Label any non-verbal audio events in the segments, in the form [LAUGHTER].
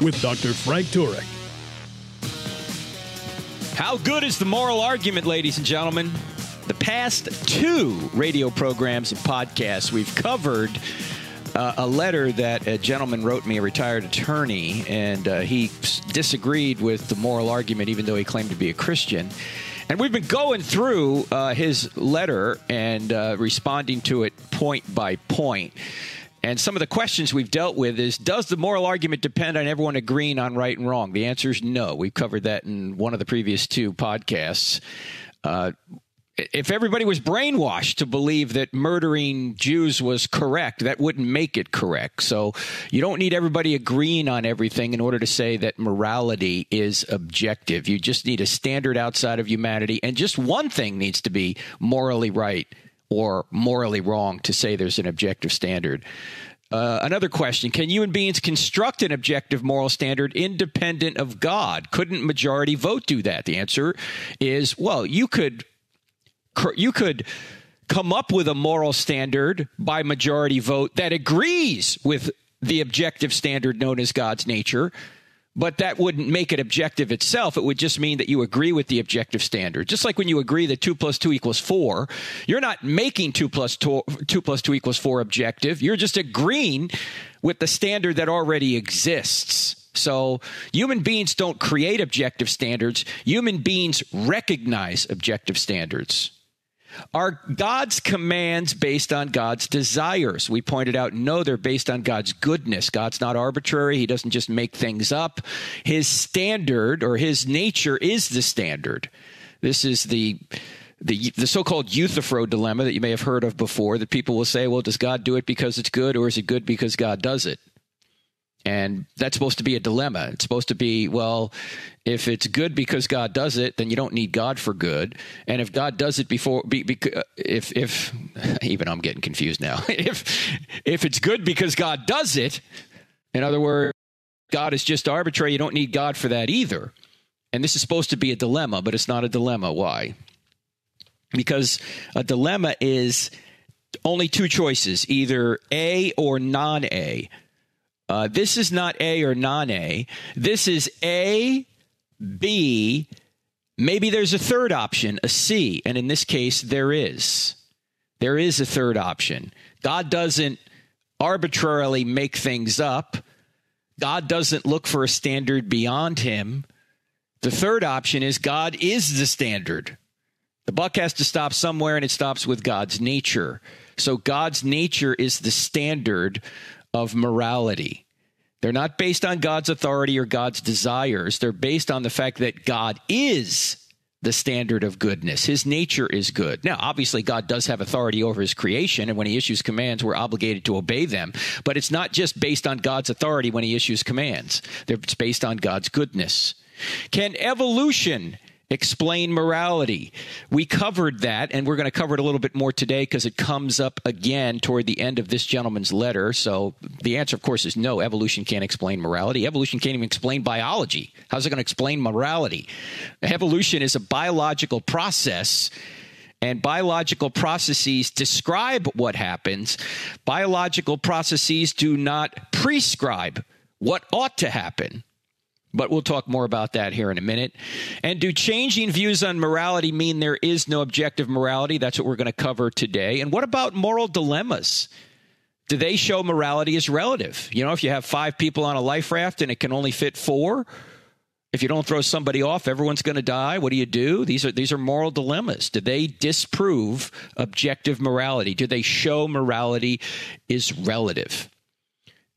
with Dr. Frank Turek. How good is the moral argument, ladies and gentlemen? The past two radio programs and podcasts, we've covered uh, a letter that a gentleman wrote me, a retired attorney, and uh, he disagreed with the moral argument, even though he claimed to be a Christian. And we've been going through uh, his letter and uh, responding to it point by point. And some of the questions we've dealt with is Does the moral argument depend on everyone agreeing on right and wrong? The answer is no. We've covered that in one of the previous two podcasts. Uh, if everybody was brainwashed to believe that murdering Jews was correct, that wouldn't make it correct. So you don't need everybody agreeing on everything in order to say that morality is objective. You just need a standard outside of humanity, and just one thing needs to be morally right or morally wrong to say there's an objective standard. Uh, another question Can human beings construct an objective moral standard independent of God? Couldn't majority vote do that? The answer is well, you could you could come up with a moral standard by majority vote that agrees with the objective standard known as God's nature, but that wouldn't make it objective itself. It would just mean that you agree with the objective standard. Just like when you agree that 2 plus 2 equals 4, you're not making 2 plus 2, 2 plus 2 equals 4 objective. You're just agreeing with the standard that already exists. So human beings don't create objective standards. Human beings recognize objective standards. Are God's commands based on God's desires? We pointed out, no, they're based on God's goodness. God's not arbitrary. He doesn't just make things up. His standard or his nature is the standard. This is the the, the so-called Euthyphro dilemma that you may have heard of before that people will say, well, does God do it because it's good or is it good because God does it? And that's supposed to be a dilemma. It's supposed to be, well, if it's good because God does it, then you don't need God for good. And if God does it before, be, be, uh, if if [LAUGHS] even I'm getting confused now. [LAUGHS] if if it's good because God does it, in other words, God is just arbitrary. You don't need God for that either. And this is supposed to be a dilemma, but it's not a dilemma. Why? Because a dilemma is only two choices, either A or non A. Uh, this is not A or non A. This is A, B, maybe there's a third option, a C. And in this case, there is. There is a third option. God doesn't arbitrarily make things up, God doesn't look for a standard beyond him. The third option is God is the standard. The buck has to stop somewhere, and it stops with God's nature. So God's nature is the standard of morality. They're not based on God's authority or God's desires. They're based on the fact that God is the standard of goodness. His nature is good. Now, obviously, God does have authority over his creation, and when he issues commands, we're obligated to obey them. But it's not just based on God's authority when he issues commands, it's based on God's goodness. Can evolution explain morality. We covered that, and we're going to cover it a little bit more today because it comes up again toward the end of this gentleman's letter. So the answer, of course, is no. Evolution can't explain morality. Evolution can't even explain biology. How's it going to explain morality? Evolution is a biological process. And biological processes describe what happens. Biological processes do not prescribe what ought to happen. But we'll talk more about that here in a minute. And do changing views on morality mean there is no objective morality? That's what we're going to cover today. And what about moral dilemmas? Do they show morality is relative? You know, if you have five people on a life raft and it can only fit four, if you don't throw somebody off, everyone's going to die. What do you do? These are these are moral dilemmas. Do they disprove objective morality? Do they show morality is relative?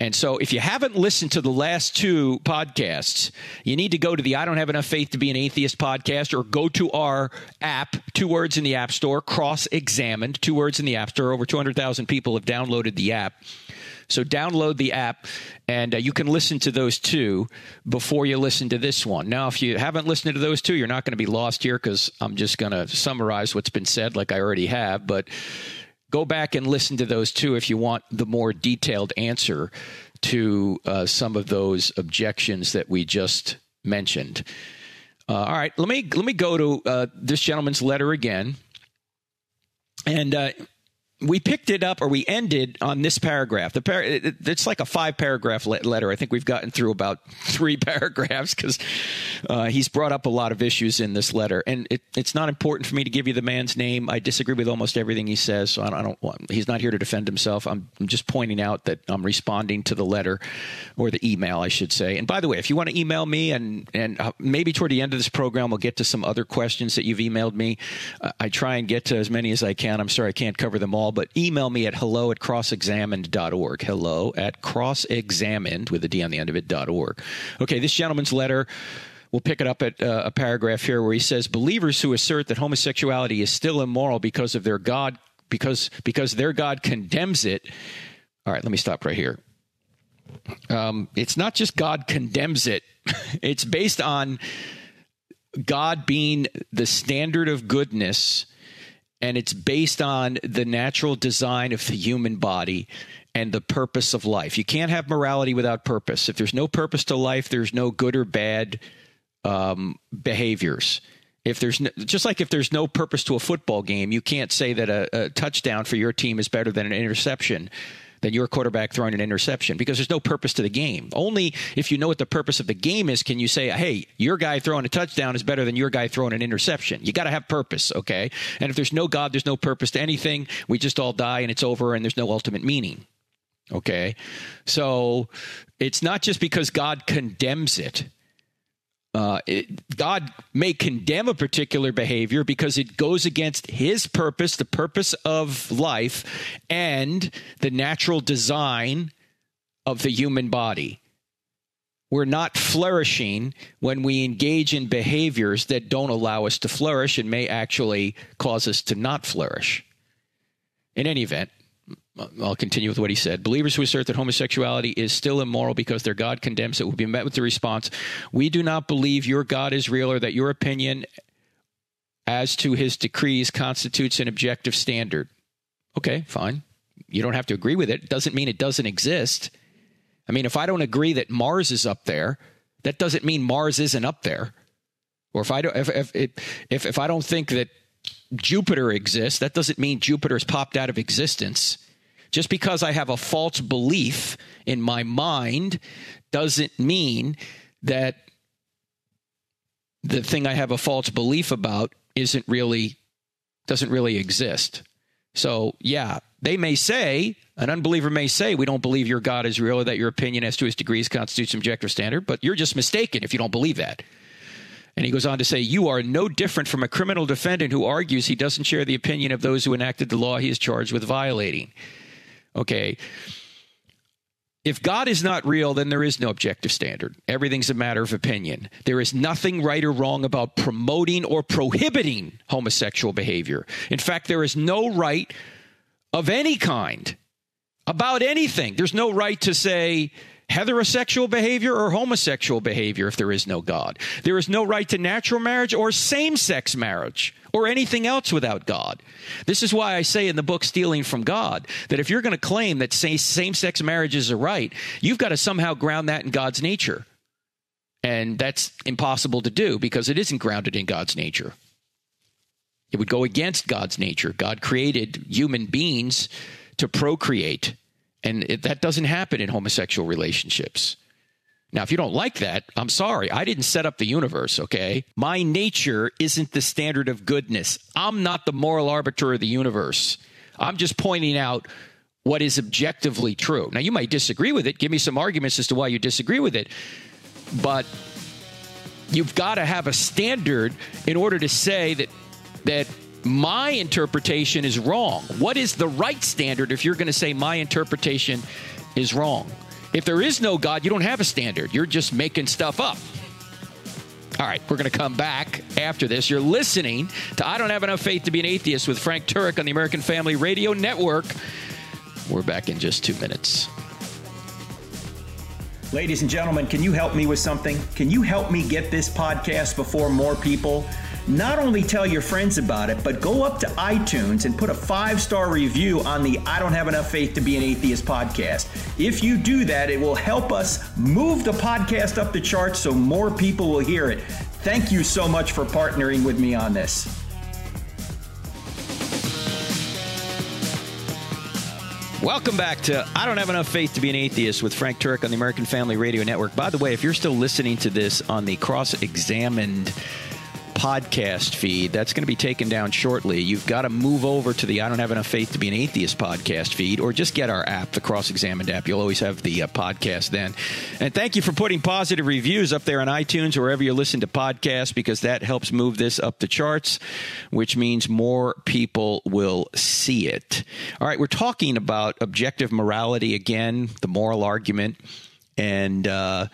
And so, if you haven't listened to the last two podcasts, you need to go to the I Don't Have Enough Faith to Be an Atheist podcast or go to our app, two words in the App Store, cross examined, two words in the App Store. Over 200,000 people have downloaded the app. So download the app, and uh, you can listen to those two before you listen to this one. Now, if you haven't listened to those two, you're not going to be lost here because I'm just going to summarize what's been said, like I already have. But go back and listen to those too if you want the more detailed answer to uh, some of those objections that we just mentioned. Uh, all right, let me let me go to uh, this gentleman's letter again, and uh, we picked it up or we ended on this paragraph. The par- it's like a five paragraph letter. I think we've gotten through about [LAUGHS] three [LAUGHS] paragraphs because uh, he's brought up a lot of issues in this letter, and it, it's not important for me to give you the man's name. I disagree with almost everything he says, so I don't. I don't he's not here to defend himself. I'm, I'm, just pointing out that I'm responding to the letter or the email, I should say. And by the way, if you want to email me, and and uh, maybe toward the end of this program, we'll get to some other questions that you've emailed me. I try and get to as many as I can. I'm sorry I can't cover them all but email me at hello at crossexamined.org. Hello at crossexamined with a D on the end of it.org. Okay, this gentleman's letter. We'll pick it up at uh, a paragraph here where he says believers who assert that homosexuality is still immoral because of their God because because their God condemns it. All right, let me stop right here. Um, it's not just God condemns it; [LAUGHS] it's based on God being the standard of goodness and it's based on the natural design of the human body and the purpose of life. You can't have morality without purpose. If there's no purpose to life, there's no good or bad um, behaviors. If there's no, just like if there's no purpose to a football game, you can't say that a, a touchdown for your team is better than an interception than your quarterback throwing an interception because there's no purpose to the game. Only if you know what the purpose of the game is can you say, hey, your guy throwing a touchdown is better than your guy throwing an interception. You got to have purpose, okay? And if there's no God, there's no purpose to anything. We just all die and it's over and there's no ultimate meaning. Okay? So it's not just because God condemns it uh, it, God may condemn a particular behavior because it goes against his purpose, the purpose of life, and the natural design of the human body. We're not flourishing when we engage in behaviors that don't allow us to flourish and may actually cause us to not flourish. In any event, I'll continue with what he said. Believers who assert that homosexuality is still immoral because their God condemns it will be met with the response We do not believe your God is real or that your opinion as to his decrees constitutes an objective standard. Okay, fine. You don't have to agree with it. Doesn't mean it doesn't exist. I mean, if I don't agree that Mars is up there, that doesn't mean Mars isn't up there. Or if I don't, if if if, if I don't think that Jupiter exists, that doesn't mean Jupiter's popped out of existence. Just because I have a false belief in my mind doesn't mean that the thing I have a false belief about isn't really doesn't really exist. So, yeah, they may say, an unbeliever may say, we don't believe your God is real or that your opinion as to his degrees constitutes an objective standard, but you're just mistaken if you don't believe that. And he goes on to say, You are no different from a criminal defendant who argues he doesn't share the opinion of those who enacted the law he is charged with violating. Okay. If God is not real, then there is no objective standard. Everything's a matter of opinion. There is nothing right or wrong about promoting or prohibiting homosexual behavior. In fact, there is no right of any kind about anything. There's no right to say, heterosexual behavior or homosexual behavior if there is no God. There is no right to natural marriage or same sex marriage or anything else without God. This is why I say in the book Stealing from God that if you're going to claim that same sex marriage is a right, you've got to somehow ground that in God's nature. And that's impossible to do because it isn't grounded in God's nature. It would go against God's nature. God created human beings to procreate and it, that doesn't happen in homosexual relationships. Now, if you don't like that, I'm sorry. I didn't set up the universe, okay? My nature isn't the standard of goodness. I'm not the moral arbiter of the universe. I'm just pointing out what is objectively true. Now, you might disagree with it. Give me some arguments as to why you disagree with it. But you've got to have a standard in order to say that that my interpretation is wrong. What is the right standard if you're going to say my interpretation is wrong? If there is no God, you don't have a standard. You're just making stuff up. All right, we're going to come back after this. You're listening to I Don't Have Enough Faith to Be an Atheist with Frank Turek on the American Family Radio Network. We're back in just two minutes. Ladies and gentlemen, can you help me with something? Can you help me get this podcast before more people? Not only tell your friends about it, but go up to iTunes and put a five star review on the I Don't Have Enough Faith to Be an Atheist podcast. If you do that, it will help us move the podcast up the charts so more people will hear it. Thank you so much for partnering with me on this. Welcome back to I Don't Have Enough Faith to Be an Atheist with Frank Turek on the American Family Radio Network. By the way, if you're still listening to this on the cross examined podcast feed. That's going to be taken down shortly. You've got to move over to the I Don't Have Enough Faith to Be an Atheist podcast feed, or just get our app, the Cross Examined app. You'll always have the uh, podcast then. And thank you for putting positive reviews up there on iTunes wherever you listen to podcasts, because that helps move this up the charts, which means more people will see it. All right, we're talking about objective morality again, the moral argument. And, uh,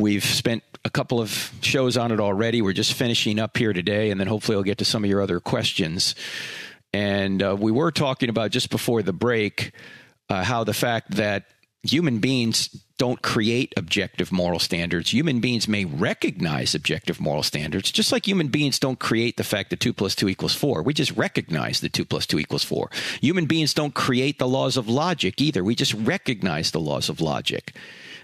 We've spent a couple of shows on it already. We're just finishing up here today, and then hopefully I'll get to some of your other questions. And uh, we were talking about just before the break uh, how the fact that human beings don't create objective moral standards. Human beings may recognize objective moral standards, just like human beings don't create the fact that 2 plus 2 equals 4. We just recognize that 2 plus 2 equals 4. Human beings don't create the laws of logic either. We just recognize the laws of logic.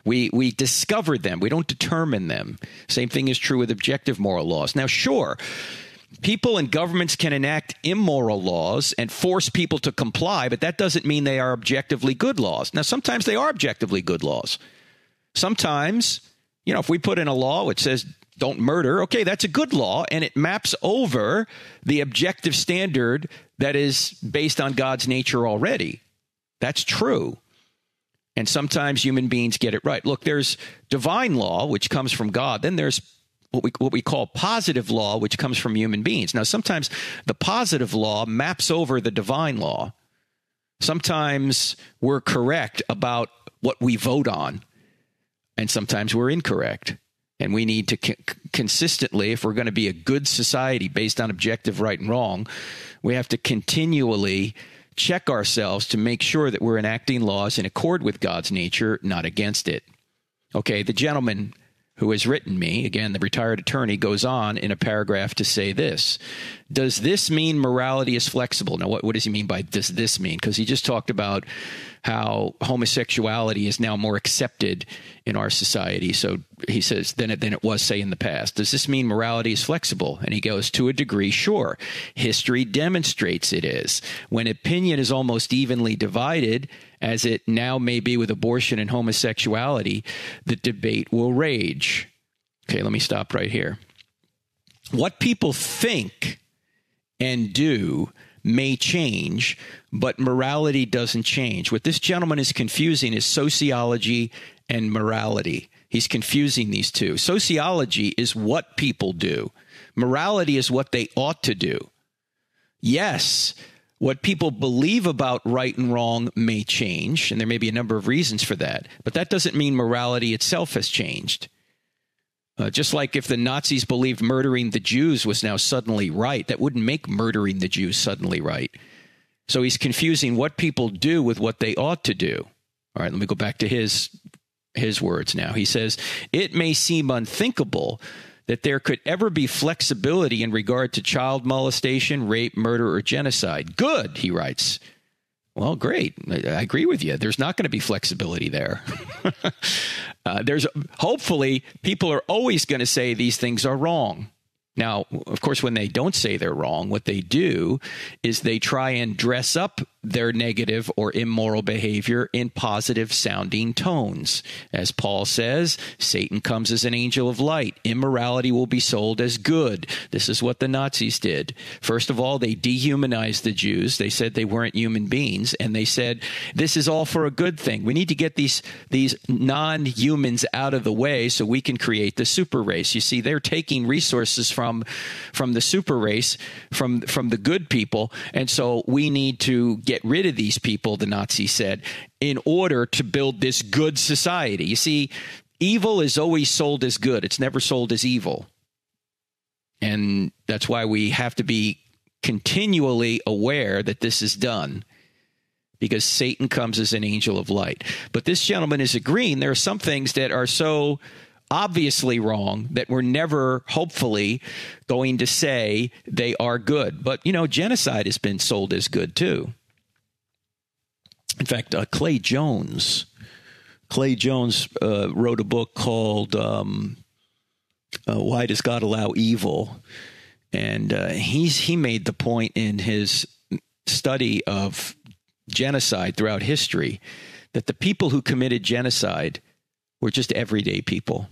We we discover them. We don't determine them. Same thing is true with objective moral laws. Now, sure, people and governments can enact immoral laws and force people to comply, but that doesn't mean they are objectively good laws. Now, sometimes they are objectively good laws. Sometimes, you know, if we put in a law which says don't murder, okay, that's a good law and it maps over the objective standard that is based on God's nature already. That's true. And sometimes human beings get it right. Look, there's divine law, which comes from God. Then there's what we, what we call positive law, which comes from human beings. Now, sometimes the positive law maps over the divine law. Sometimes we're correct about what we vote on, and sometimes we're incorrect. And we need to consistently, if we're going to be a good society based on objective right and wrong, we have to continually check ourselves to make sure that we're enacting laws in accord with God's nature, not against it. Okay, the gentleman who has written me, again, the retired attorney, goes on in a paragraph to say this Does this mean morality is flexible? Now, what, what does he mean by does this mean? Because he just talked about how homosexuality is now more accepted in our society. So he says, than it, than it was, say, in the past. Does this mean morality is flexible? And he goes, to a degree, sure. History demonstrates it is. When opinion is almost evenly divided, as it now may be with abortion and homosexuality, the debate will rage. Okay, let me stop right here. What people think and do may change, but morality doesn't change. What this gentleman is confusing is sociology and morality. He's confusing these two. Sociology is what people do, morality is what they ought to do. Yes, what people believe about right and wrong may change, and there may be a number of reasons for that, but that doesn't mean morality itself has changed. Uh, just like if the Nazis believed murdering the Jews was now suddenly right, that wouldn't make murdering the Jews suddenly right. So he's confusing what people do with what they ought to do. All right, let me go back to his his words now. He says, "It may seem unthinkable that there could ever be flexibility in regard to child molestation, rape, murder, or genocide." Good, he writes. Well, great. I agree with you. There's not going to be flexibility there. [LAUGHS] uh, there's hopefully people are always going to say these things are wrong. Now, of course, when they don't say they're wrong, what they do is they try and dress up their negative or immoral behavior in positive sounding tones. As Paul says, Satan comes as an angel of light. Immorality will be sold as good. This is what the Nazis did. First of all, they dehumanized the Jews. They said they weren't human beings, and they said this is all for a good thing. We need to get these these non-humans out of the way so we can create the super race. You see, they're taking resources from from the super race, from from the good people, and so we need to get get rid of these people, the Nazis said, in order to build this good society. You see, evil is always sold as good, it's never sold as evil. And that's why we have to be continually aware that this is done. because Satan comes as an angel of light. But this gentleman is agreeing there are some things that are so obviously wrong that we're never, hopefully, going to say they are good. But, you know, genocide has been sold as good too. In fact, uh, Clay Jones, Clay Jones uh, wrote a book called um, uh, "Why Does God Allow Evil," and uh, he's he made the point in his study of genocide throughout history that the people who committed genocide were just everyday people.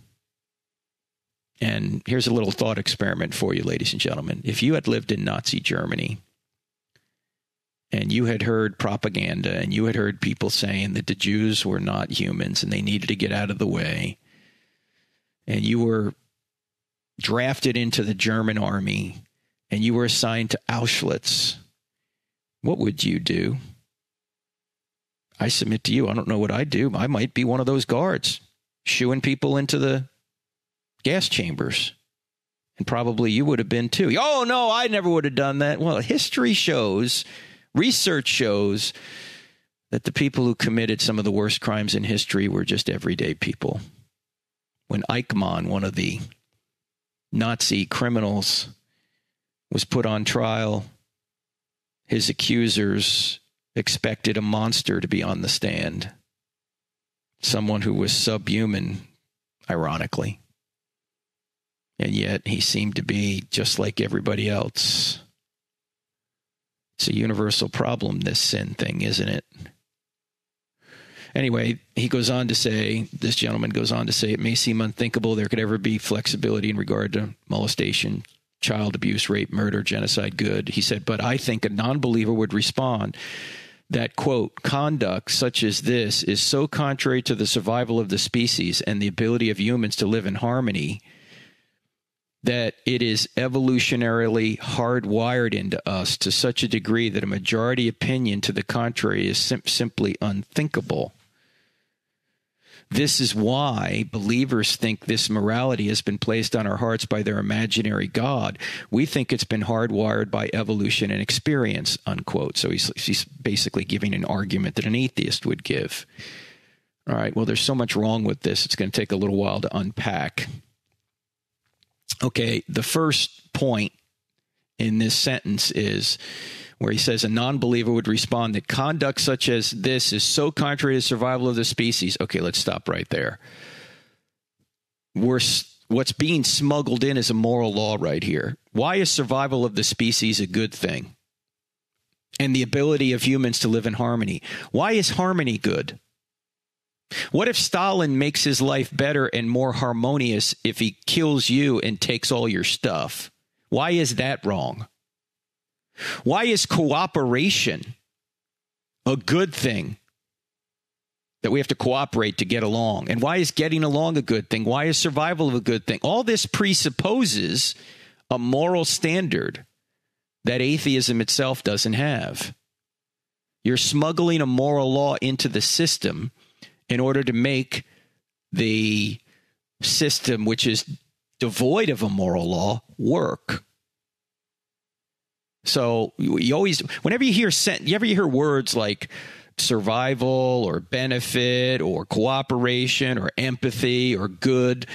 And here's a little thought experiment for you, ladies and gentlemen. If you had lived in Nazi Germany and you had heard propaganda and you had heard people saying that the Jews were not humans and they needed to get out of the way, and you were drafted into the German army and you were assigned to Auschwitz, what would you do? I submit to you, I don't know what I'd do. I might be one of those guards shooing people into the gas chambers. And probably you would have been too. Oh, no, I never would have done that. Well, history shows, research shows that the people who committed some of the worst crimes in history were just everyday people. When Eichmann, one of the Nazi criminals, was put on trial, his accusers expected a monster to be on the stand, someone who was subhuman, ironically. And yet he seemed to be just like everybody else. It's a universal problem, this sin thing, isn't it? Anyway, he goes on to say, this gentleman goes on to say, it may seem unthinkable there could ever be flexibility in regard to molestation, child abuse, rape, murder, genocide, good. He said, but I think a non believer would respond that quote conduct such as this is so contrary to the survival of the species and the ability of humans to live in harmony that it is evolutionarily hardwired into us to such a degree that a majority opinion to the contrary is sim- simply unthinkable. This is why believers think this morality has been placed on our hearts by their imaginary God. We think it's been hardwired by evolution and experience, unquote. So he's, he's basically giving an argument that an atheist would give. All right, well, there's so much wrong with this, it's going to take a little while to unpack. Okay, the first point in this sentence is where he says a non believer would respond that conduct such as this is so contrary to survival of the species. Okay, let's stop right there. We're, what's being smuggled in is a moral law right here. Why is survival of the species a good thing? And the ability of humans to live in harmony. Why is harmony good? What if Stalin makes his life better and more harmonious if he kills you and takes all your stuff? Why is that wrong? Why is cooperation a good thing? That we have to cooperate to get along. And why is getting along a good thing? Why is survival a good thing? All this presupposes a moral standard that atheism itself doesn't have. You're smuggling a moral law into the system in order to make the system, which is devoid of a moral law, work. So you always, whenever you hear, you ever hear words like survival or benefit or cooperation or empathy or good,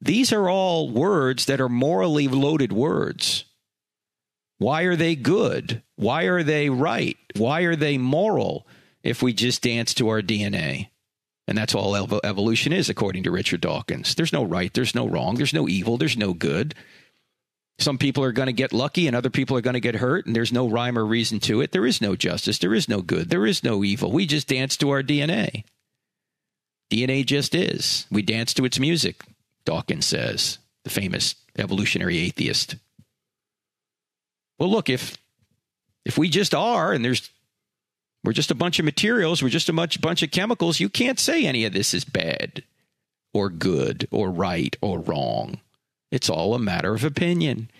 these are all words that are morally loaded words. Why are they good? Why are they right? Why are they moral if we just dance to our DNA? And that's all evolution is, according to Richard Dawkins. There's no right, there's no wrong, there's no evil, there's no good. Some people are going to get lucky and other people are going to get hurt, and there's no rhyme or reason to it. There is no justice. There is no good. There is no evil. We just dance to our DNA. DNA just is. We dance to its music, Dawkins says, the famous evolutionary atheist. Well, look, if if we just are and there's we're just a bunch of materials, we're just a bunch, bunch of chemicals, you can't say any of this is bad or good or right or wrong. It's all a matter of opinion.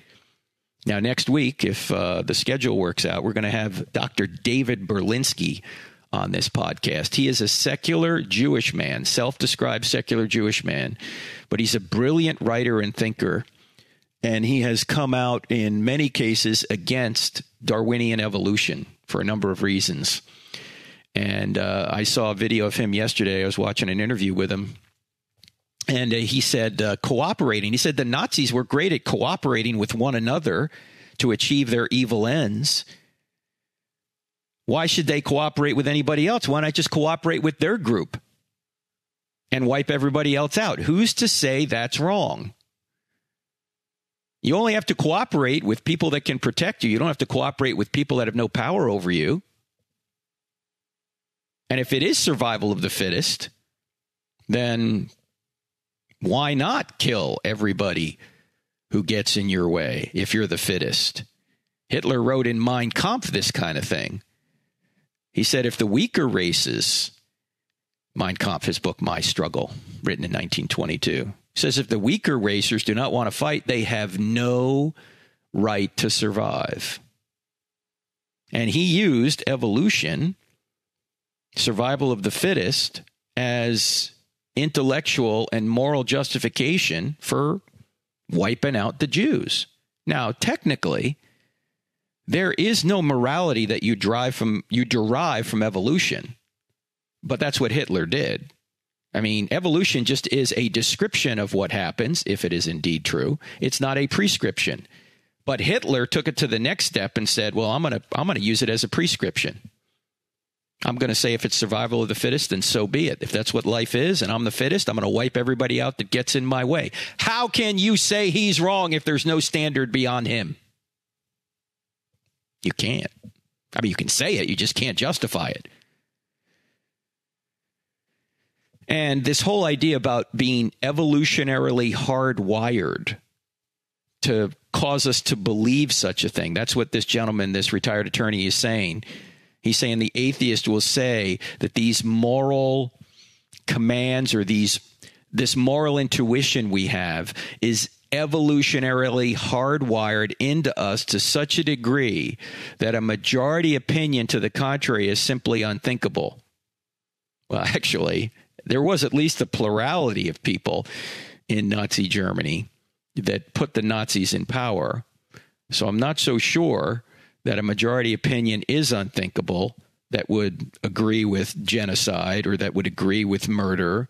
Now, next week, if uh, the schedule works out, we're going to have Dr. David Berlinski on this podcast. He is a secular Jewish man, self described secular Jewish man, but he's a brilliant writer and thinker. And he has come out in many cases against Darwinian evolution for a number of reasons. And uh, I saw a video of him yesterday. I was watching an interview with him. And uh, he said, uh, cooperating. He said the Nazis were great at cooperating with one another to achieve their evil ends. Why should they cooperate with anybody else? Why not just cooperate with their group and wipe everybody else out? Who's to say that's wrong? You only have to cooperate with people that can protect you. You don't have to cooperate with people that have no power over you. And if it is survival of the fittest, then why not kill everybody who gets in your way if you're the fittest? Hitler wrote in Mein Kampf this kind of thing. He said if the weaker races, Mein Kampf, his book My Struggle, written in 1922, says if the weaker racers do not want to fight, they have no right to survive. And he used evolution, survival of the fittest, as intellectual and moral justification for wiping out the Jews. Now, technically, there is no morality that you drive from you derive from evolution. But that's what Hitler did. I mean, evolution just is a description of what happens if it is indeed true. It's not a prescription. But Hitler took it to the next step and said, "Well, I'm going to I'm going to use it as a prescription." I'm going to say if it's survival of the fittest, then so be it. If that's what life is and I'm the fittest, I'm going to wipe everybody out that gets in my way. How can you say he's wrong if there's no standard beyond him? You can't. I mean, you can say it, you just can't justify it. And this whole idea about being evolutionarily hardwired to cause us to believe such a thing. That's what this gentleman, this retired attorney, is saying. He's saying the atheist will say that these moral commands or these this moral intuition we have is evolutionarily hardwired into us to such a degree that a majority opinion to the contrary is simply unthinkable. Well, [LAUGHS] actually, there was at least a plurality of people in Nazi Germany that put the Nazis in power. So I'm not so sure that a majority opinion is unthinkable that would agree with genocide or that would agree with murder.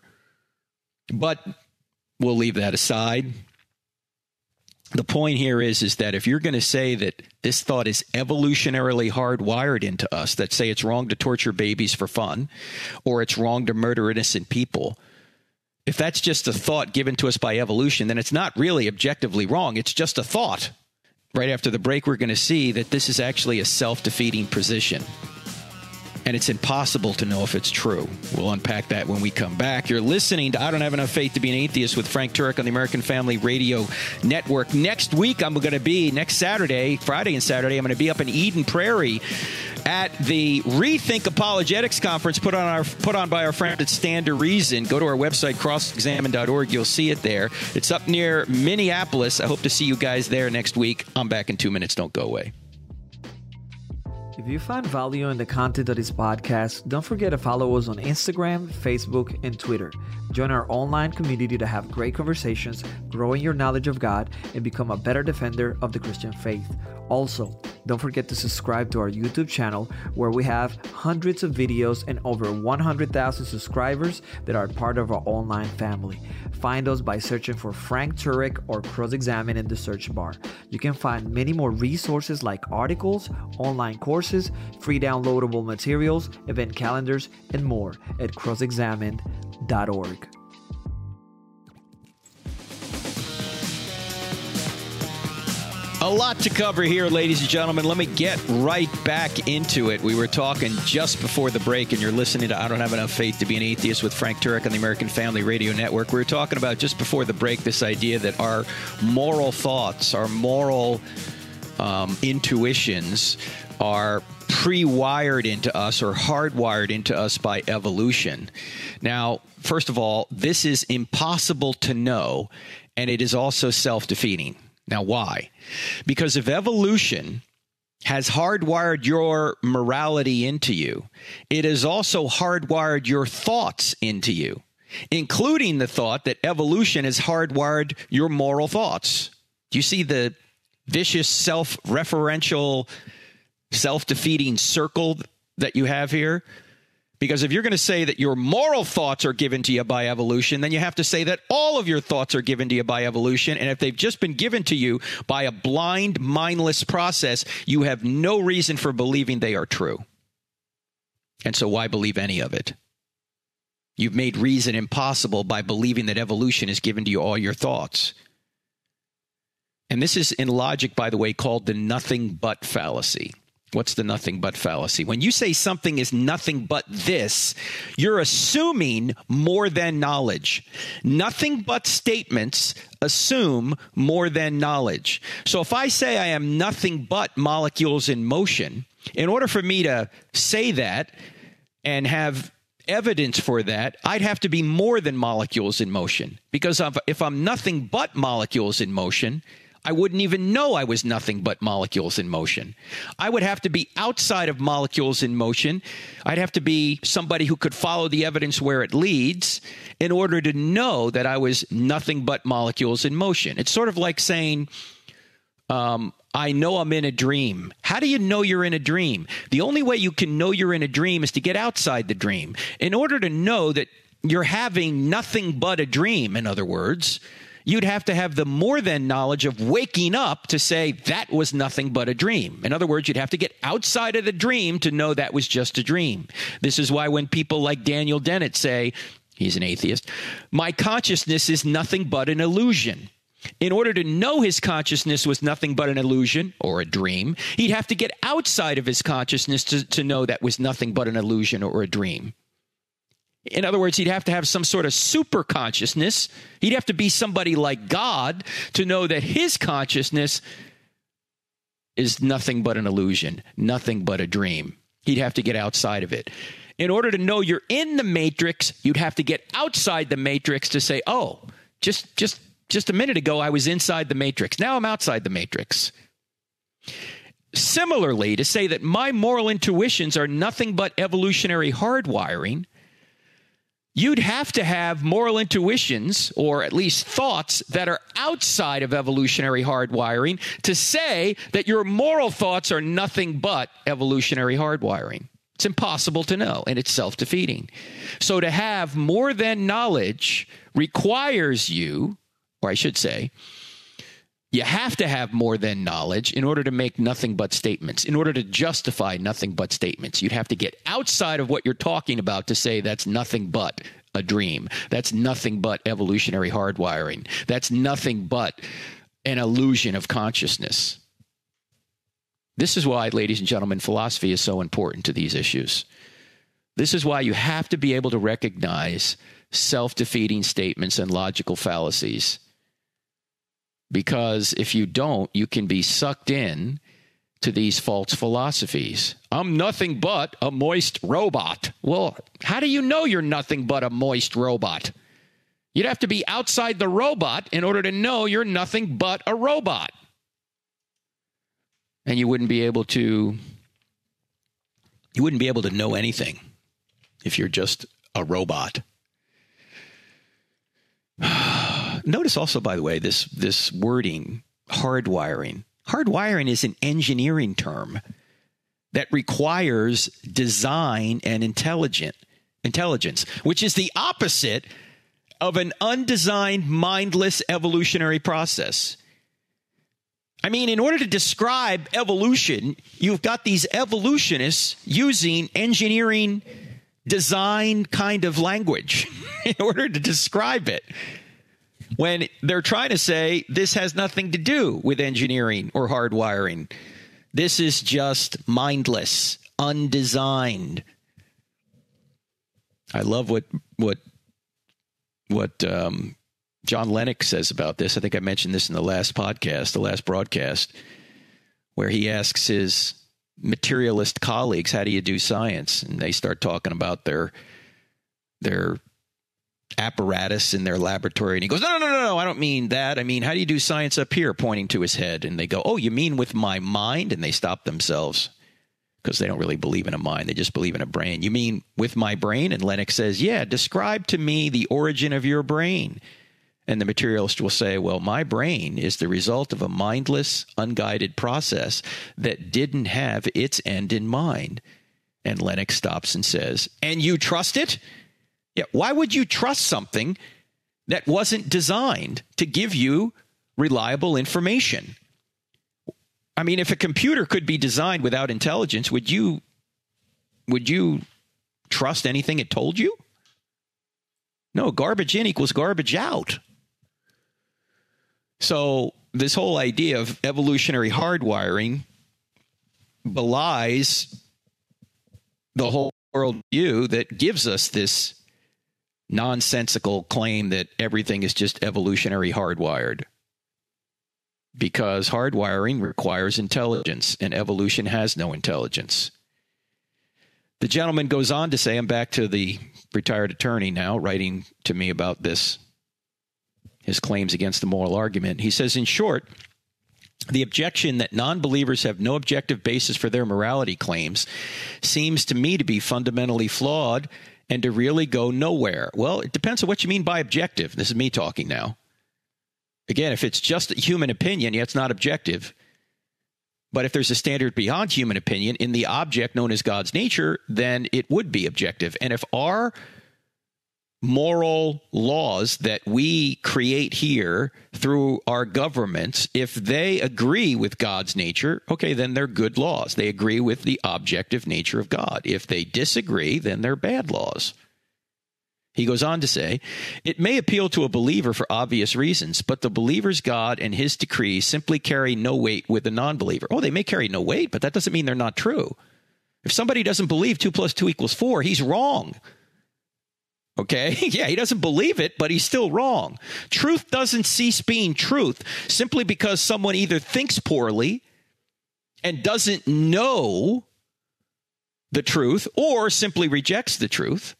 But we'll leave that aside. The point here is is that if you're going to say that this thought is evolutionarily hardwired into us, that say it's wrong to torture babies for fun or it's wrong to murder innocent people, if that's just a thought given to us by evolution, then it's not really objectively wrong. It's just a thought right after the break, we're going to see that this is actually a self defeating position. And it's impossible to know if it's true. We'll unpack that when we come back. You're listening to I Don't Have Enough Faith to Be an Atheist with Frank Turek on the American Family Radio Network. Next week, I'm going to be, next Saturday, Friday and Saturday, I'm going to be up in Eden Prairie at the Rethink Apologetics Conference put on our put on by our friend at Stand to Reason. Go to our website crossexamined.org. You'll see it there. It's up near Minneapolis. I hope to see you guys there next week. I'm back in two minutes. Don't go away. If you find value in the content of this podcast, don't forget to follow us on Instagram, Facebook, and Twitter. Join our online community to have great conversations, grow in your knowledge of God, and become a better defender of the Christian faith. Also, don't forget to subscribe to our YouTube channel where we have hundreds of videos and over 100,000 subscribers that are part of our online family. Find us by searching for Frank Turek or Cross Examine in the search bar. You can find many more resources like articles, online courses, free downloadable materials, event calendars, and more at crossexamined.org. A lot to cover here, ladies and gentlemen. Let me get right back into it. We were talking just before the break, and you're listening to I Don't Have Enough Faith to Be an Atheist with Frank Turek on the American Family Radio Network. We were talking about just before the break this idea that our moral thoughts, our moral um, intuitions are pre wired into us or hardwired into us by evolution. Now, first of all, this is impossible to know, and it is also self defeating. Now, why? Because if evolution has hardwired your morality into you, it has also hardwired your thoughts into you, including the thought that evolution has hardwired your moral thoughts. Do you see the vicious self referential, self defeating circle that you have here? Because if you're going to say that your moral thoughts are given to you by evolution, then you have to say that all of your thoughts are given to you by evolution. And if they've just been given to you by a blind, mindless process, you have no reason for believing they are true. And so why believe any of it? You've made reason impossible by believing that evolution has given to you all your thoughts. And this is in logic, by the way, called the nothing but fallacy. What's the nothing but fallacy? When you say something is nothing but this, you're assuming more than knowledge. Nothing but statements assume more than knowledge. So if I say I am nothing but molecules in motion, in order for me to say that and have evidence for that, I'd have to be more than molecules in motion. Because if I'm nothing but molecules in motion, I wouldn't even know I was nothing but molecules in motion. I would have to be outside of molecules in motion. I'd have to be somebody who could follow the evidence where it leads in order to know that I was nothing but molecules in motion. It's sort of like saying, um, I know I'm in a dream. How do you know you're in a dream? The only way you can know you're in a dream is to get outside the dream. In order to know that you're having nothing but a dream, in other words, you'd have to have the more than knowledge of waking up to say that was nothing but a dream. In other words, you'd have to get outside of the dream to know that was just a dream. This is why when people like Daniel Dennett say, he's an atheist, my consciousness is nothing but an illusion. In order to know his consciousness was nothing but an illusion or a dream, he'd have to get outside of his consciousness to, to know that was nothing but an illusion or a dream. In other words, he'd have to have some sort of super consciousness. He'd have to be somebody like God to know that his consciousness is nothing but an illusion, nothing but a dream. He'd have to get outside of it. In order to know you're in the matrix, you'd have to get outside the matrix to say, "Oh, just just just a minute ago I was inside the matrix. Now I'm outside the matrix." Similarly, to say that my moral intuitions are nothing but evolutionary hardwiring you'd have to have moral intuitions or at least thoughts that are outside of evolutionary hardwiring to say that your moral thoughts are nothing but evolutionary hardwiring. It's impossible to know and it's self defeating. So to have more than knowledge requires you, or I should say, you have to have more than knowledge in order to make nothing but statements, in order to justify nothing but statements. You'd have to get outside of what you're talking about to say that's nothing but a dream. That's nothing but evolutionary hardwiring. That's nothing but an illusion of consciousness. This is why, ladies and gentlemen, philosophy is so important to these issues. This is why you have to be able to recognize self defeating statements and logical fallacies because if you don't, you can be sucked in to these false philosophies. I'm nothing but a moist robot. Well, how do you know you're nothing but a moist robot? You'd have to be outside the robot in order to know you're nothing but a robot. And you wouldn't be able to you wouldn't be able to know anything if you're just a robot. [SIGHS] [SIGHS] Notice also, by the way, this this wording hardwiring. Hardwiring is an engineering term that requires design and intelligent intelligence, which is the opposite of an undesigned, mindless evolutionary process. I mean, in order to describe evolution, you've got these evolutionists using engineering design kind of language [LAUGHS] in order to describe it when they're trying to say this has nothing to do with engineering or hardwiring. This is just mindless, undesigned. I love what what what um, John Lennox says about this. I think I mentioned this in the last podcast, the last broadcast, where he asks his materialist colleagues, "How do you do science?" And they start talking about their their apparatus in their laboratory. And he goes, no, no, no, no, no I don't mean that. I mean, how do you do science up here, pointing to his head? And they go, oh, you mean with my mind? And they stop themselves because they don't really believe in a mind. They just believe in a brain. You mean with my brain? And Lennox says, yeah, describe to me the origin of your brain. And the materialist will say, well, my brain is the result of a mindless, unguided process that didn't have its end in mind. And Lennox stops and says, And you trust it? Yeah. Why would you trust something that wasn't designed to give you reliable information? I mean, if a computer could be designed without intelligence, would you would you trust anything it told you? No, garbage in equals garbage out. So, this whole idea of evolutionary hardwiring belies the whole worldview that gives us this nonsensical claim that everything is just evolutionary hardwired. Because hardwiring requires intelligence, and evolution has no intelligence. The gentleman goes on to say, I'm back to the retired attorney now, writing to me about this, his claims against the moral argument. He says, in short, the objection that non believers have no objective basis for their morality claims seems to me to be fundamentally flawed and to really go nowhere. Well, it depends on what you mean by objective. This is me talking now. Again, if it's just human opinion, yeah, it's not objective. But if there's a standard beyond human opinion in the object known as God's nature, then it would be objective. And if our moral laws that we create here through our governments, if they agree with God's nature, okay, then they're good laws. They agree with the objective nature of God. If they disagree, then they're bad laws. He goes on to say, it may appeal to a believer for obvious reasons, but the believer's God and his decrees simply carry no weight with a non believer. Oh, they may carry no weight, but that doesn't mean they're not true. If somebody doesn't believe 2 plus 2 equals 4, he's wrong. Okay? [LAUGHS] Yeah, he doesn't believe it, but he's still wrong. Truth doesn't cease being truth simply because someone either thinks poorly and doesn't know the truth or simply rejects the truth.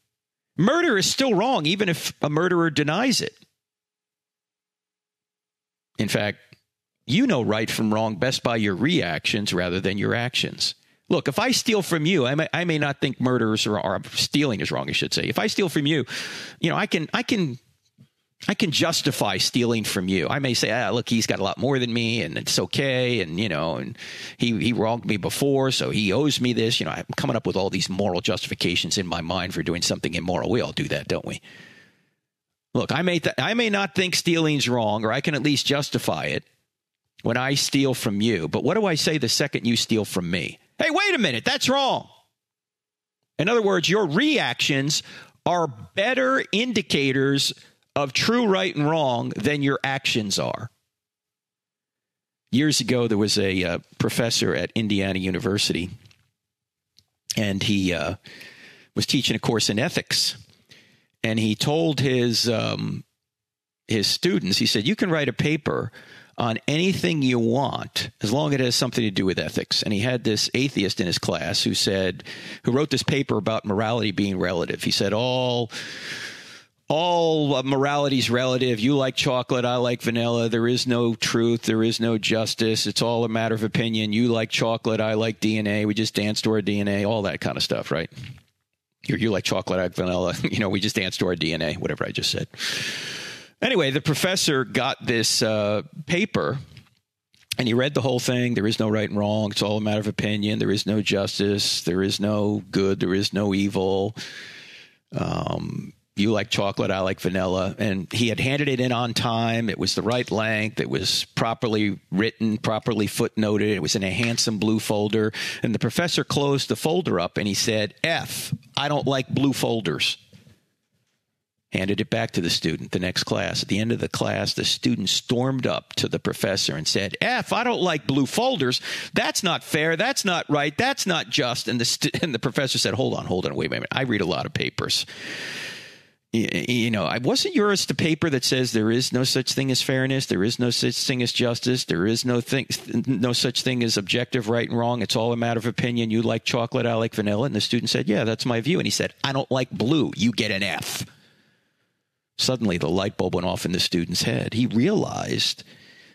Murder is still wrong, even if a murderer denies it. In fact, you know right from wrong best by your reactions rather than your actions. Look, if I steal from you, I may, I may not think murderers or, or stealing is wrong. I should say. If I steal from you, you know, I can, I can, I can justify stealing from you. I may say, ah, look, he's got a lot more than me, and it's okay, and you know, and he he wronged me before, so he owes me this. You know, I'm coming up with all these moral justifications in my mind for doing something immoral. We all do that, don't we? Look, I may th- I may not think stealing's wrong, or I can at least justify it when I steal from you. But what do I say the second you steal from me? Hey, wait a minute, that's wrong. In other words, your reactions are better indicators of true right and wrong than your actions are. Years ago, there was a uh, professor at Indiana University, and he uh, was teaching a course in ethics. And he told his um, his students, he said, "You can write a paper on anything you want as long as it has something to do with ethics. And he had this atheist in his class who said, who wrote this paper about morality being relative. He said, all all morality is relative. You like chocolate, I like vanilla. There is no truth, there is no justice. It's all a matter of opinion. You like chocolate, I like DNA. We just dance to our DNA, all that kind of stuff, right? You, you like chocolate, I like vanilla. [LAUGHS] You know, we just dance to our DNA, whatever I just said. Anyway, the professor got this uh, paper and he read the whole thing. There is no right and wrong. It's all a matter of opinion. There is no justice. There is no good. There is no evil. Um, you like chocolate. I like vanilla. And he had handed it in on time. It was the right length. It was properly written, properly footnoted. It was in a handsome blue folder. And the professor closed the folder up and he said, F, I don't like blue folders handed it back to the student the next class. At the end of the class, the student stormed up to the professor and said, F, I don't like blue folders. That's not fair. That's not right. That's not just. And the, st- and the professor said, Hold on, hold on, wait a minute. I read a lot of papers. You know, I wasn't yours the paper that says there is no such thing as fairness, there is no such thing as justice, there is no thing, no such thing as objective right and wrong. It's all a matter of opinion. You like chocolate, I like vanilla. And the student said, "Yeah, that's my view." And he said, "I don't like blue. You get an F." Suddenly, the light bulb went off in the student's head. He realized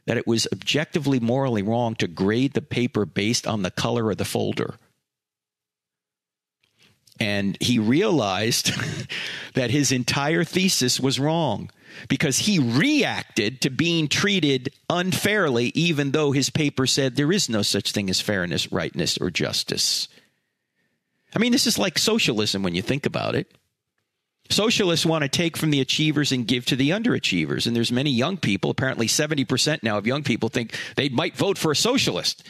that it was objectively morally wrong to grade the paper based on the color of the folder. And he realized [LAUGHS] that his entire thesis was wrong because he reacted to being treated unfairly, even though his paper said there is no such thing as fairness, rightness, or justice. I mean, this is like socialism when you think about it. Socialists want to take from the achievers and give to the underachievers. And there's many young people, apparently 70% now of young people think they might vote for a socialist.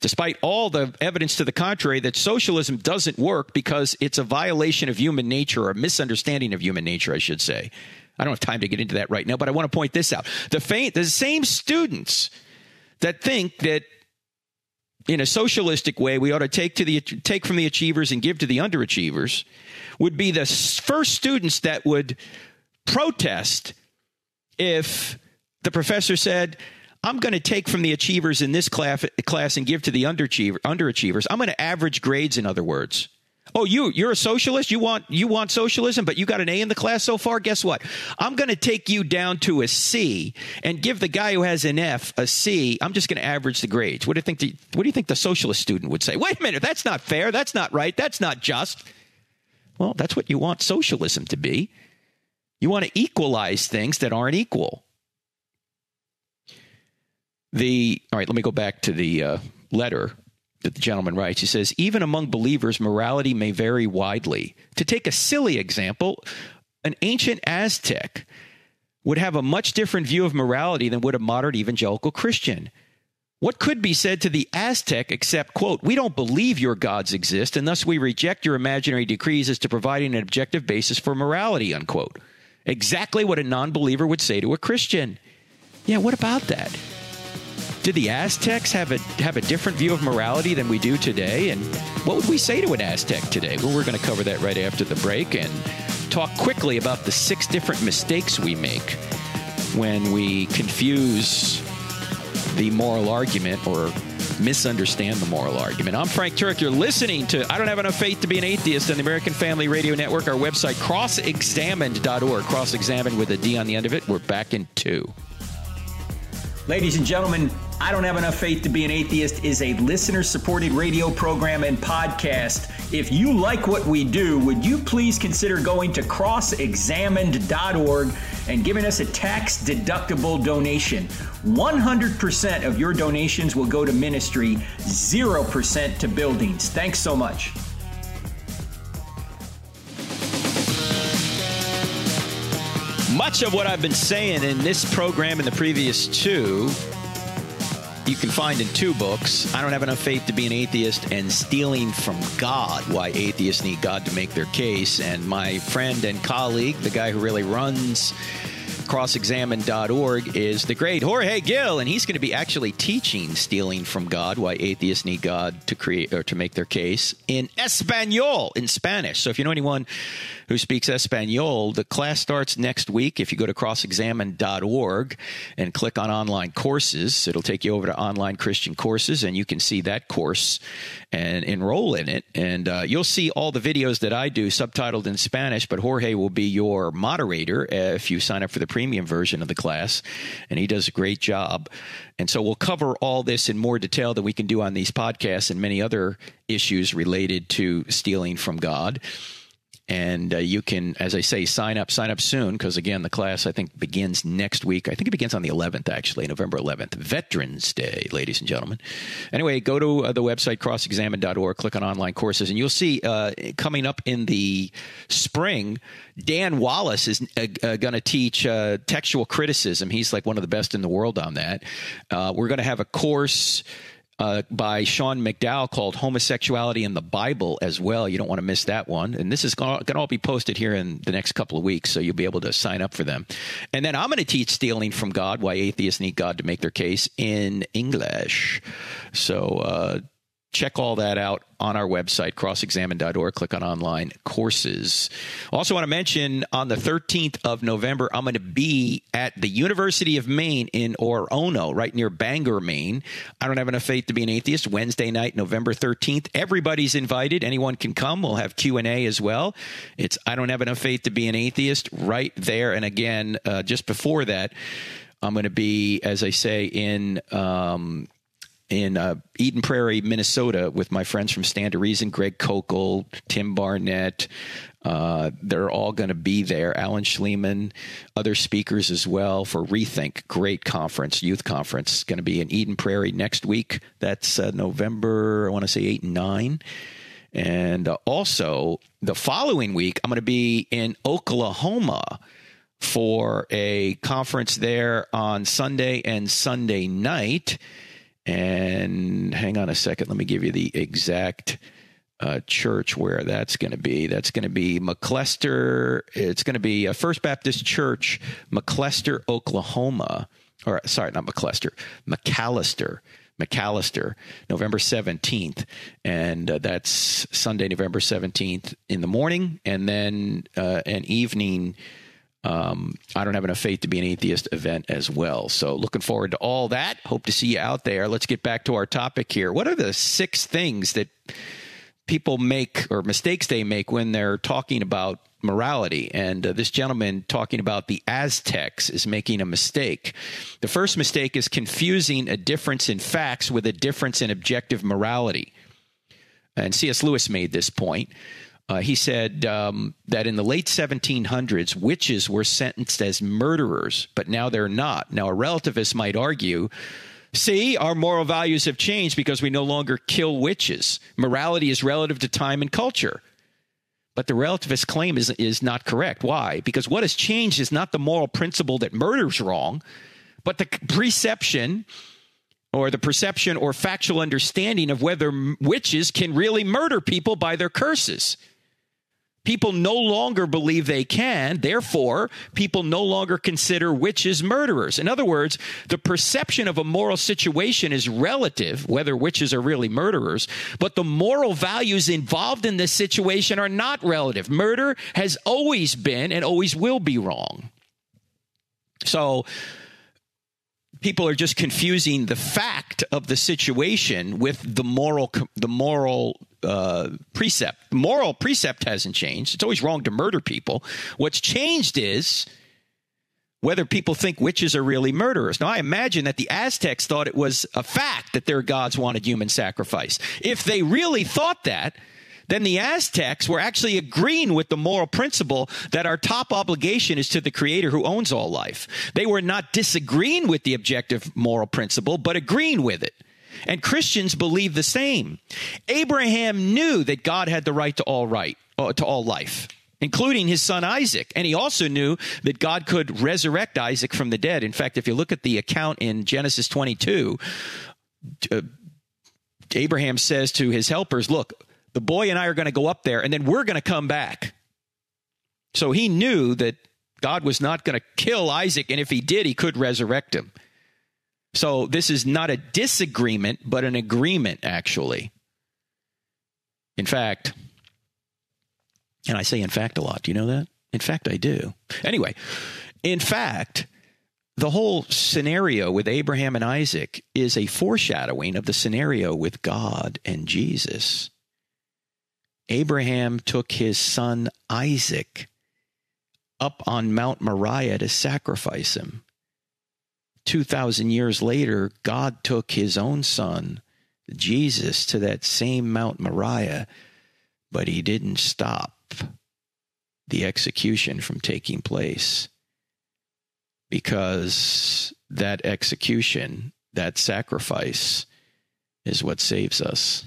Despite all the evidence to the contrary that socialism doesn't work because it's a violation of human nature or a misunderstanding of human nature, I should say. I don't have time to get into that right now, but I want to point this out. The, faint, the same students that think that in a socialistic way we ought to take to the take from the achievers and give to the underachievers would be the first students that would protest if the professor said I'm going to take from the achievers in this class, and give to the underachiever, underachievers. I'm going to average grades, in other words. Oh, you you're a socialist. You want you want socialism, but you got an A in the class so far. Guess what? I'm going to take you down to a C and give the guy who has an F a C. I'm just going to average the grades. What do you think? The, what do you think the socialist student would say? Wait a minute, that's not fair. That's not right. That's not just. Well, that's what you want socialism to be. You want to equalize things that aren't equal. The all right. Let me go back to the uh, letter that the gentleman writes. He says, even among believers, morality may vary widely. To take a silly example, an ancient Aztec would have a much different view of morality than would a modern evangelical Christian. What could be said to the Aztec except, quote, we don't believe your gods exist, and thus we reject your imaginary decrees as to providing an objective basis for morality, unquote. Exactly what a non believer would say to a Christian. Yeah, what about that? Did the Aztecs have a have a different view of morality than we do today? And what would we say to an Aztec today? Well, we're going to cover that right after the break and talk quickly about the six different mistakes we make when we confuse the moral argument or misunderstand the moral argument. I'm Frank Turek. You're listening to I Don't Have Enough Faith to Be an Atheist on the American Family Radio Network. Our website, crossexamined.org. Cross examined with a D on the end of it. We're back in two. Ladies and gentlemen, I Don't Have Enough Faith to Be an Atheist is a listener supported radio program and podcast. If you like what we do, would you please consider going to crossexamined.org and giving us a tax deductible donation? 100% of your donations will go to ministry, 0% to buildings. Thanks so much. Much of what I've been saying in this program and the previous two, you can find in two books I Don't Have Enough Faith to Be an Atheist and Stealing from God Why Atheists Need God to Make Their Case. And my friend and colleague, the guy who really runs crossexamined.org is the great Jorge Gil, and he's going to be actually teaching stealing from God, why atheists need God to create or to make their case in Espanol, in Spanish. So if you know anyone who speaks Espanol, the class starts next week. If you go to crossexamined.org and click on online courses, it'll take you over to online Christian courses, and you can see that course and enroll in it. And uh, you'll see all the videos that I do subtitled in Spanish, but Jorge will be your moderator if you sign up for the premium version of the class, and he does a great job. And so we'll cover all this in more detail than we can do on these podcasts and many other issues related to stealing from God. And uh, you can, as I say, sign up, sign up soon, because again, the class I think begins next week. I think it begins on the 11th, actually, November 11th, Veterans Day, ladies and gentlemen. Anyway, go to uh, the website, crossexamined.org click on online courses, and you'll see uh, coming up in the spring, Dan Wallace is uh, uh, going to teach uh, textual criticism. He's like one of the best in the world on that. we're going to have a course uh, by Sean McDowell called Homosexuality in the Bible as well. You don't want to miss that one. And this is going to all be posted here in the next couple of weeks, so you'll be able to sign up for them. And then I'm going to teach Stealing from God Why Atheists Need God to Make Their Case in English. So, uh, check all that out on our website, crossexamined.org. Click on online courses. Also, want to mention on the 13th of November, I'm going to be at the University of Maine in Orono, right near Bangor, Maine. I don't have enough faith to be an atheist. Wednesday night, November 13th. Everybody's invited. Anyone can come. We'll have Q&A as well. It's I don't have enough faith to be an atheist right there. And again, uh, just before that, I'm going to be, as I say, in um, in uh, Eden Prairie, Minnesota, with my friends from Stand to Reason, Greg Koukl, Tim Barnett. Uh, they're all going to be there. Alan Shlemon, other speakers as well for Rethink. Great conference, youth conference. Going to be in Eden Prairie next week. That's uh, November, I want to say 8 and 9 And uh, also, the following week, I'm going to be in Oklahoma for a conference there on Sunday and Sunday night. And hang on a second, let me give you the exact uh, church where that's going to be. That's going to be McClester. It's going to be a First Baptist Church, McClester, Oklahoma. Or sorry, not McClester, McAlester. McAlester, November 17th. And uh, that's Sunday, November 17th in the morning, and then uh, an evening. Um, I don't have enough faith to be an atheist event as well. So, looking forward to all that. Hope to see you out there. Let's get back to our topic here. What are the six things that people make or mistakes they make when they're talking about morality. And uh, this gentleman talking about the Aztecs is making a mistake. The first mistake is confusing a difference in facts with a difference in objective morality. And C.S. Lewis made this point. Uh, he said um, that in the late 1700s, witches were sentenced as murderers, but now they're not. Now, a relativist might argue See, our moral values have changed because we no longer kill witches. Morality is relative to time and culture. But the relativist claim is, is not correct. Why? Because what has changed is not the moral principle that murder's wrong, but the perception or the perception or factual understanding of whether witches can really murder people by their curses. People no longer believe they can. Therefore, people no longer consider witches murderers. In other words, the perception of a moral situation is relative, whether witches are really murderers, but the moral values involved in this situation are not relative. Murder has always been and always will be wrong. So, people are just confusing the fact of the situation with the moral the moral uh, precept. Moral precept hasn't changed. It's always wrong to murder people. What's changed is whether people think witches are really murderers. Now, I imagine that the Aztecs thought it was a fact that their gods wanted human sacrifice. If they really thought that, then the Aztecs were actually agreeing with the moral principle that our top obligation is to the creator who owns all life. They were not disagreeing with the objective moral principle, but agreeing with it. And Christians believe the same. Abraham knew that God had the right to all right, uh, to all life including his son Isaac. And he also knew that God could resurrect Isaac from the dead. In fact, if you look at the account in Genesis 22, uh, Abraham says to his helpers, Look, the boy and I are going to go up there, and then we're going to come back. So he knew that God was not going to kill Isaac, and if he did, he could resurrect him. So this is not a disagreement, but an agreement, actually. In fact, and I say in fact a lot. Do you know that? In fact, I do. Anyway, in fact, the whole scenario with Abraham and Isaac is a foreshadowing of the scenario with God and Jesus. Abraham took his son Isaac up on Mount Moriah to sacrifice him. 2,000 years later, God took his own son, Jesus, to that same Mount Moriah, but he didn't stop the execution from taking place because that execution, that sacrifice, is what saves us.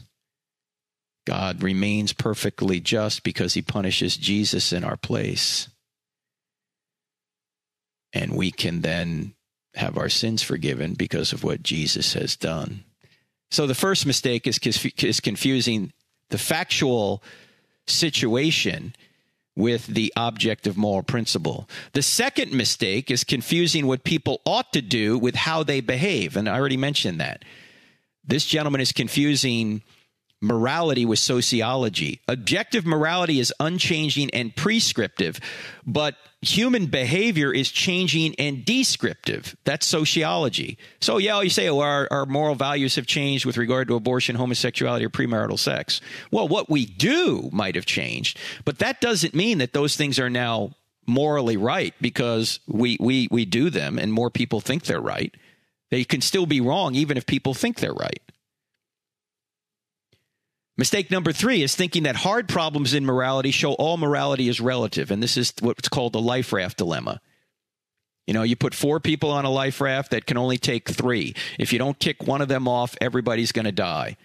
God remains perfectly just because he punishes Jesus in our place. And we can then have our sins forgiven because of what Jesus has done. So the first mistake is, is confusing the factual situation with the objective moral principle. The second mistake is confusing what people ought to do with how they behave. And I already mentioned that. This gentleman is confusing morality with sociology. Objective morality is unchanging and prescriptive, but human behavior is changing and descriptive. That's sociology. So, yeah, you say, oh, our, our moral values have changed with regard to abortion, homosexuality, or premarital sex. Well, what we do might have changed, but that doesn't mean that those things are now morally right because we, we, we do them and more people think they're right. They can still be wrong even if people think they're right. Mistake number three is thinking that hard problems in morality show all morality is relative. And this is what's called the life raft dilemma. You know, you put four people on a life raft that can only take three. If you don't kick one of them off, everybody's going to die.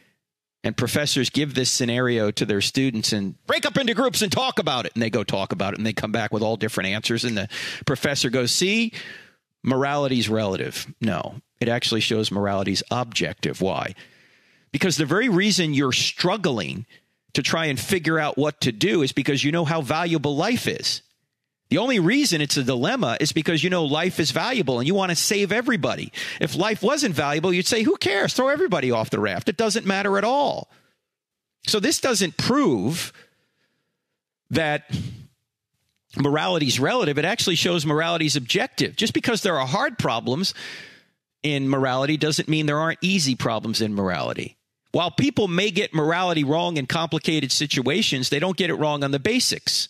And professors give this scenario to their students and break up into groups and talk about it. And they go talk about it and they come back with all different answers. And the professor goes, See, morality's relative. No, it actually shows morality's objective. Why? Because the very reason you're struggling to try and figure out what to do is because you know how valuable life is. The only reason it's a dilemma is because you know life is valuable and you want to save everybody. If life wasn't valuable, you'd say, who cares? Throw everybody off the raft. It doesn't matter at all. So this doesn't prove that morality is relative. It actually shows morality is objective. Just because there are hard problems in morality doesn't mean there aren't easy problems in morality. While people may get morality wrong in complicated situations, they don't get it wrong on the basics.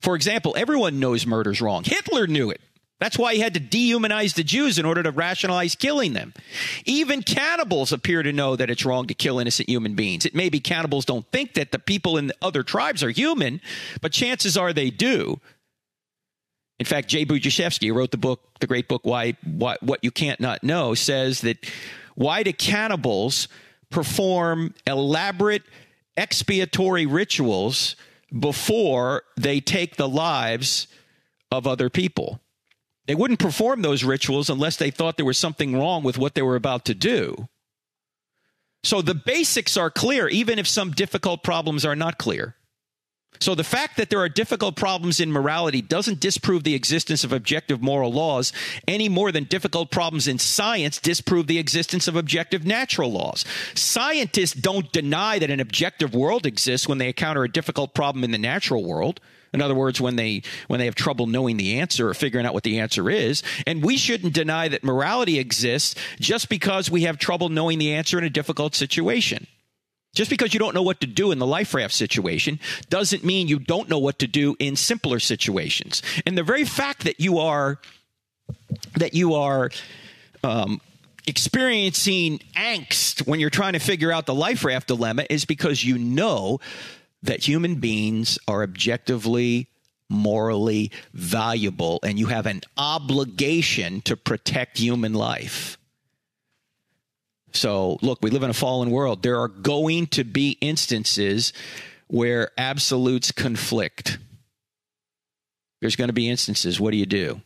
For example, everyone knows murder's wrong. Hitler knew it. That's why he had to dehumanize the Jews in order to rationalize killing them. Even cannibals appear to know that it's wrong to kill innocent human beings. It may be cannibals don't think that the people in the other tribes are human, but chances are they do. In fact, Jay Budziszewski wrote the book, the great book, Why, Why What You Can't Not Know, says that why do cannibals perform elaborate expiatory rituals before they take the lives of other people. They wouldn't perform those rituals unless they thought there was something wrong with what they were about to do. So the basics are clear, even if some difficult problems are not clear. So the fact that there are difficult problems in morality doesn't disprove the existence of objective moral laws any more than difficult problems in science disprove the existence of objective natural laws. Scientists don't deny that an objective world exists when they encounter a difficult problem in the natural world. In other words, when they when they have trouble knowing the answer or figuring out what the answer is, and we shouldn't deny that morality exists just because we have trouble knowing the answer in a difficult situation. Just because you don't know what to do in the life raft situation doesn't mean you don't know what to do in simpler situations. And the very fact that you are that you are um, experiencing angst when you're trying to figure out the life raft dilemma is because you know that human beings are objectively morally valuable and you have an obligation to protect human life. So, look, we live in a fallen world. There are going to be instances where absolutes conflict. There's going to be instances. What do you do?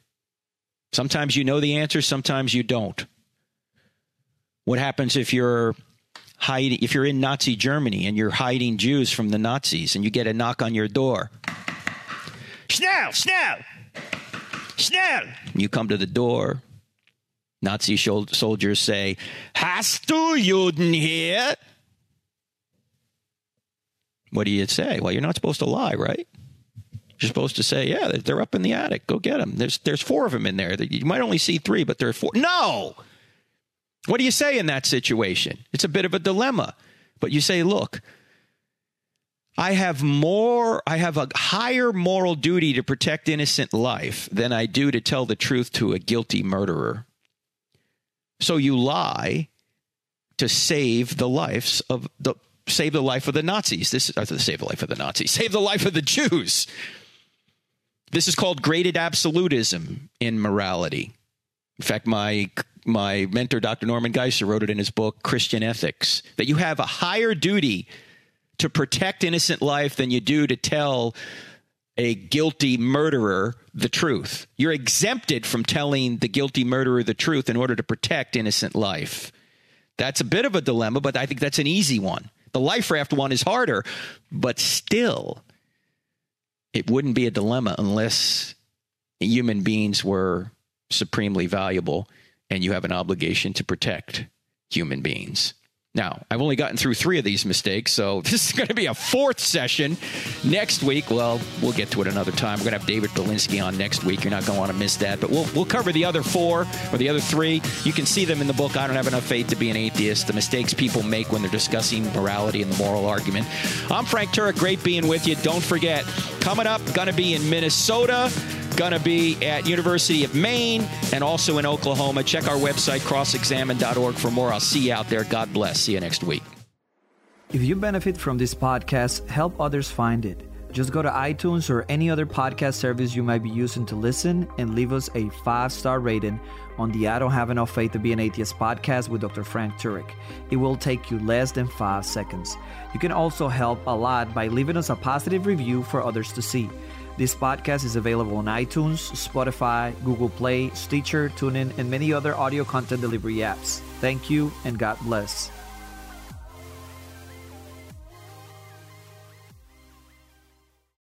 Sometimes you know the answer, sometimes you don't. What happens if you're hiding if you're in Nazi Germany and you're hiding Jews from the Nazis and you get a knock on your door? Schnell, schnell. Schnell. You come to the door. Nazi soldiers say, Hast du Juden here? What do you say? Well, you're not supposed to lie, right? You're supposed to say, yeah, they're up in the attic. Go get them. There's there's four of them in there. You might only see three, but there are four. No. What do you say in that situation? It's a bit of a dilemma, but you say, look, I have more, I have a higher moral duty to protect innocent life than I do to tell the truth to a guilty murderer. So you lie to save the lives of the save the life of the Nazis. This is uh, save the life of the Nazis. [LAUGHS] Save the life of the Jews. This is called graded absolutism in morality. In fact, my my mentor, Dr. Norman Geisler, wrote it in his book Christian Ethics that you have a higher duty to protect innocent life than you do to tell a guilty murderer the truth. You're exempted from telling the guilty murderer the truth in order to protect innocent life. That's a bit of a dilemma, but I think that's an easy one. The life raft one is harder, but still, it wouldn't be a dilemma unless human beings were supremely valuable and you have an obligation to protect human beings. Now, I've only gotten through three of these mistakes, so [LAUGHS] this is going to be a fourth session next week. Well, we'll get to it another time. We're going to have David Berlinski on next week. You're not going to want to miss that, but we'll, we'll cover the other four or the other three. You can see them in the book, I Don't Have Enough Faith to Be an Atheist, the mistakes people make when they're discussing morality and the moral argument. I'm Frank Turek. Great being with you. Don't forget, coming up, going to be in Minnesota going to be at University of Maine and also in Oklahoma. Check our website, crossexamined.org, for more. I'll see you out there. God bless. See you next week. If you benefit from this podcast, help others find it. Just go to iTunes or any other podcast service you might be using to listen and leave us a five star rating on the I Don't Have Enough Faith to Be an Atheist podcast with Dr. Frank Turek. It will take you less than five seconds. You can also help a lot by leaving us a positive review for others to see. This podcast is available on iTunes, Spotify, Google Play, Stitcher, TuneIn, and many other audio content delivery apps. Thank you and God bless.